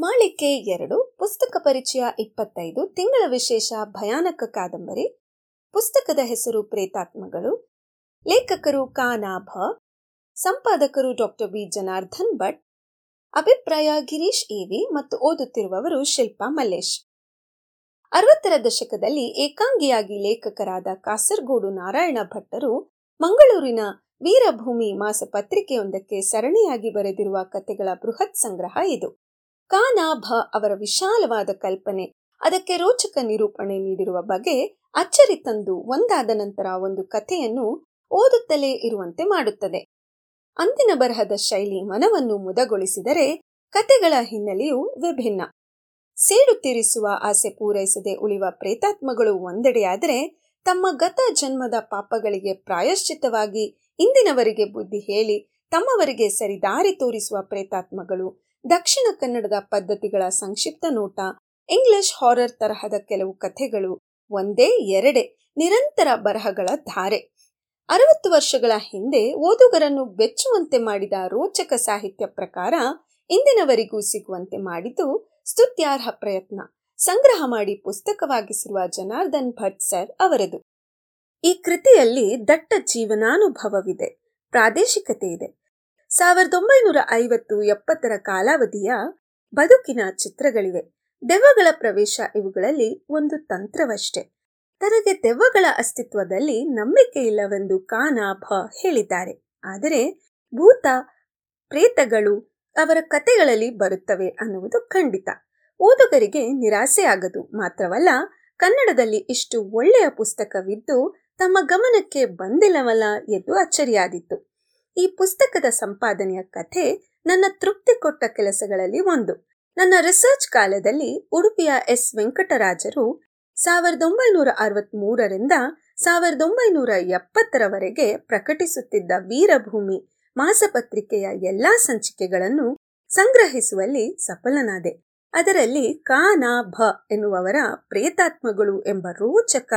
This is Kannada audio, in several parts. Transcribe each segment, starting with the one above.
ಮಾಳಿಕೆ ಎರಡು, ಪುಸ್ತಕ ಪರಿಚಯ ಇಪ್ಪತ್ತೈದು, ತಿಂಗಳ ವಿಶೇಷ ಭಯಾನಕ ಕಾದಂಬರಿ, ಪುಸ್ತಕದ ಹೆಸರು ಪ್ರೇತಾತ್ಮಗಳು, ಲೇಖಕರು ಕಾನಾಭ, ಸಂಪಾದಕರು ಡಾಕ್ಟರ್ ಬಿ ಜನಾರ್ದನ್ ಭಟ್, ಅಭಿಪ್ರಾಯ ಗಿರೀಶ್ ಇವಿ ಮತ್ತು ಓದುತ್ತಿರುವವರು ಶಿಲ್ಪಾ ಮಲ್ಲೇಶ್. ಅರವತ್ತರ ದಶಕದಲ್ಲಿ ಏಕಾಂಗಿಯಾಗಿ ಲೇಖಕರಾದ ಕಾಸರಗೋಡು ನಾರಾಯಣ ಭಟ್ಟರು ಮಂಗಳೂರಿನ ವೀರಭೂಮಿ ಮಾಸ ಪತ್ರಿಕೆಯೊಂದಕ್ಕೆ ಸರಣಿಯಾಗಿ ಬರೆದಿರುವ ಕಥೆಗಳ ಬೃಹತ್ ಸಂಗ್ರಹ ಇದು. ಕಾನಾ ಭ ಅವರ ವಿಶಾಲವಾದ ಕಲ್ಪನೆ, ಅದಕ್ಕೆ ರೋಚಕ ನಿರೂಪಣೆ ನೀಡಿರುವ ಬಗೆ ಅಚ್ಚರಿ ತಂದು ಒಂದಾದ ನಂತರ ಒಂದು ಕಥೆಯನ್ನು ಓದುತ್ತಲೇ ಇರುವಂತೆ ಮಾಡುತ್ತದೆ. ಅಂದಿನ ಬರಹದ ಶೈಲಿ ಮನವನ್ನು ಮುದಗೊಳಿಸಿದರೆ ಕತೆಗಳ ಹಿನ್ನೆಲೆಯು ವಿಭಿನ್ನ. ಸೇಡು ತೀರಿಸುವ ಆಸೆ ಪೂರೈಸದೆ ಉಳಿಯುವ ಪ್ರೇತಾತ್ಮಗಳು ಒಂದೆಡೆಯಾದರೆ ತಮ್ಮ ಗತ ಜನ್ಮದ ಪಾಪಗಳಿಗೆ ಪ್ರಾಯಶ್ಚಿತವಾಗಿ ಇಂದಿನವರಿಗೆ ಬುದ್ಧಿ ಹೇಳಿ ತಮ್ಮವರಿಗೆ ಸರಿದಾರಿ ತೋರಿಸುವ ಪ್ರೇತಾತ್ಮಗಳು ದಕ್ಷಿಣ ಕನ್ನಡದ ಪದ್ಧತಿಗಳ ಸಂಕ್ಷಿಪ್ತ ನೋಟ, ಇಂಗ್ಲಿಷ್ ಹಾರರ್ ತರಹದ ಕೆಲವು ಕಥೆಗಳು, ಒಂದೇ ಎರಡೆ ನಿರಂತರ ಬರಹಗಳ ಧಾರೆ. ಅರವತ್ತು ವರ್ಷಗಳ ಹಿಂದೆ ಓದುಗರನ್ನು ಬೆಚ್ಚುವಂತೆ ಮಾಡಿದ ರೋಚಕ ಸಾಹಿತ್ಯ ಪ್ರಕಾರ ಇಂದಿನವರಿಗೂ ಸಿಗುವಂತೆ ಮಾಡಿದ್ದು ಸ್ತುತ್ಯಾರ್ಹ ಪ್ರಯತ್ನ. ಸಂಗ್ರಹ ಮಾಡಿ ಪುಸ್ತಕವಾಗಿಸಿರುವ ಜನಾರ್ದನ್ ಭಟ್ ಸರ್ ಅವರದು. ಈ ಕೃತಿಯಲ್ಲಿ ದಟ್ಟ ಜೀವನಾನುಭವವಿದೆ, ಪ್ರಾದೇಶಿಕತೆ ಇದೆ. ಸಾವಿರದ ಒಂಬೈನೂರ ಐವತ್ತು ಎಪ್ಪತ್ತರ ಕಾಲಾವಧಿಯ ಬದುಕಿನ ಚಿತ್ರಗಳಿವೆ. ದೆವ್ವಗಳ ಪ್ರವೇಶ ಇವುಗಳಲ್ಲಿ ಒಂದು ತಂತ್ರವಷ್ಟೇ. ತನಗೆ ದೆವ್ವಗಳ ಅಸ್ತಿತ್ವದಲ್ಲಿ ನಂಬಿಕೆ ಇಲ್ಲವೆಂದು ಕಾನಾಭ ಹೇಳಿದ್ದಾರೆ. ಆದರೆ ಭೂತ ಪ್ರೇತಗಳು ಅವರ ಕತೆಗಳಲ್ಲಿ ಬರುತ್ತವೆ ಅನ್ನುವುದು ಖಂಡಿತ. ಓದುಗರಿಗೆ ನಿರಾಸೆಯಾಗದು ಮಾತ್ರವಲ್ಲ, ಕನ್ನಡದಲ್ಲಿ ಇಷ್ಟು ಒಳ್ಳೆಯ ಪುಸ್ತಕವಿದ್ದು ತಮ್ಮ ಗಮನಕ್ಕೆ ಬಂದಿಲ್ಲವಲ್ಲ ಎಂದು ಅಚ್ಚರಿಯಾದಿತ್ತು. ಈ ಪುಸ್ತಕದ ಸಂಪಾದನೆಯ ಕಥೆ ನನ್ನ ತೃಪ್ತಿ ಕೊಟ್ಟ ಕೆಲಸಗಳಲ್ಲಿ ಒಂದು. ನನ್ನ ರಿಸರ್ಚ್ ಕಾಲದಲ್ಲಿ ಉಡುಪಿಯ ಎಸ್. ವೆಂಕಟರಾಜರು ಸಾವಿರದ ಒಂಬೈನೂರ ಅರವತ್ತ್ ಮೂರರಿಂದ ಸಾವಿರದ ಒಂಬೈನೂರ ಎಪ್ಪತ್ತರವರೆಗೆ ಪ್ರಕಟಿಸುತ್ತಿದ್ದ ವೀರಭೂಮಿ ಮಾಸಪತ್ರಿಕೆಯ ಎಲ್ಲಾ ಸಂಚಿಕೆಗಳನ್ನು ಸಂಗ್ರಹಿಸುವಲ್ಲಿ ಸಫಲನಾದೆ. ಅದರಲ್ಲಿ ಕಾನಾ ಭ ಎನ್ನುವವರ ಪ್ರೇತಾತ್ಮಗಳು ಎಂಬ ರೋಚಕ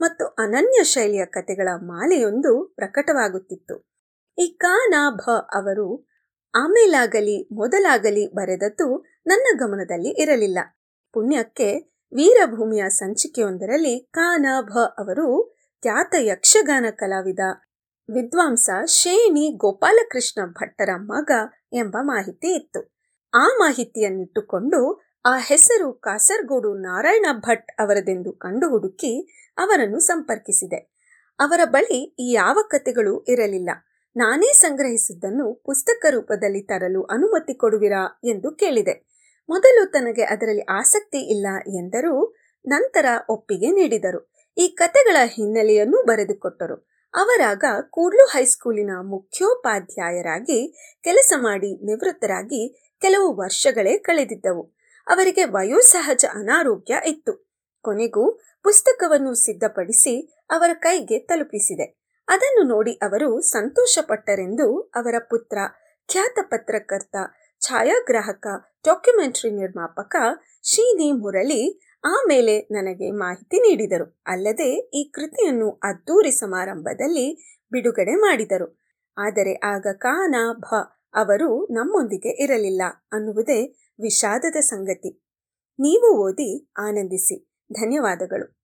ಮತ್ತು ಅನನ್ಯ ಶೈಲಿಯ ಕಥೆಗಳ ಮಾಲೆಯೊಂದು ಪ್ರಕಟವಾಗುತ್ತಿತ್ತು. ಈ ಕಾನಾಭ ಅವರು ಆಮೇಲಾಗಲಿ ಮೊದಲಾಗಲಿ ಬರೆದದ್ದು ನನ್ನ ಗಮನದಲ್ಲಿ ಇರಲಿಲ್ಲ. ಪುಣ್ಯಕ್ಕೆ ವೀರಭೂಮಿಯ ಸಂಚಿಕೆಯೊಂದರಲ್ಲಿ ಕಾನಾಭ ಅವರು ಖ್ಯಾತ ಯಕ್ಷಗಾನ ಕಲಾವಿದ ವಿದ್ವಾಂಸ ಶೇಣಿ ಗೋಪಾಲಕೃಷ್ಣ ಭಟ್ಟರ ಮಗ ಎಂಬ ಮಾಹಿತಿ ಇತ್ತು. ಆ ಮಾಹಿತಿಯನ್ನಿಟ್ಟುಕೊಂಡು ಆ ಹೆಸರು ಕಾಸರಗೋಡು ನಾರಾಯಣ ಭಟ್ ಅವರದೆಂದು ಕಂಡು ಹುಡುಕಿ ಅವರನ್ನು ಸಂಪರ್ಕಿಸಿದೆ. ಅವರ ಬಳಿ ಯಾವ ಕಥೆಗಳು ಇರಲಿಲ್ಲ. ನಾನೇ ಸಂಗ್ರಹಿಸಿದ್ದನ್ನು ಪುಸ್ತಕ ರೂಪದಲ್ಲಿ ತರಲು ಅನುಮತಿ ಕೊಡುವಿರಾ ಎಂದು ಕೇಳಿದೆ. ಮೊದಲು ತನಗೆ ಅದರಲ್ಲಿ ಆಸಕ್ತಿ ಇಲ್ಲ ಎಂದರೂ ನಂತರ ಒಪ್ಪಿಗೆ ನೀಡಿದರು. ಈ ಕತೆಗಳ ಹಿನ್ನೆಲೆಯನ್ನು ಬರೆದುಕೊಟ್ಟರು. ಅವರಾಗ ಕೂಡ್ಲು ಹೈಸ್ಕೂಲಿನ ಮುಖ್ಯೋಪಾಧ್ಯಾಯರಾಗಿ ಕೆಲಸ ಮಾಡಿ ನಿವೃತ್ತರಾಗಿ ಕೆಲವು ವರ್ಷಗಳೇ ಕಳೆದಿದ್ದವು. ಅವರಿಗೆ ವಯೋಸಹಜ ಅನಾರೋಗ್ಯ ಇತ್ತು. ಕೊನೆಗೂ ಪುಸ್ತಕವನ್ನು ಸಿದ್ಧಪಡಿಸಿ ಅವರ ಕೈಗೆ ತಲುಪಿಸಿದೆ. ಅದನ್ನು ನೋಡಿ ಅವರು ಸಂತೋಷಪಟ್ಟರೆಂದು ಅವರ ಪುತ್ರ, ಖ್ಯಾತ ಪತ್ರಕರ್ತ, ಛಾಯಾಗ್ರಾಹಕ, ಡಾಕ್ಯುಮೆಂಟರಿ ನಿರ್ಮಾಪಕ ಶೀನಿ ಮುರಳಿ ಆಮೇಲೆ ನನಗೆ ಮಾಹಿತಿ ನೀಡಿದರು. ಅಲ್ಲದೆ ಈ ಕೃತಿಯನ್ನು ಅದ್ದೂರಿ ಸಮಾರಂಭದಲ್ಲಿ ಬಿಡುಗಡೆ ಮಾಡಿದರು. ಆದರೆ ಆಗ ಕಾನ ಭ ಅವರು ನಮ್ಮೊಂದಿಗೆ ಇರಲಿಲ್ಲ ಅನ್ನುವುದೇ ವಿಷಾದದ ಸಂಗತಿ. ನೀವು ಓದಿ ಆನಂದಿಸಿ. ಧನ್ಯವಾದಗಳು.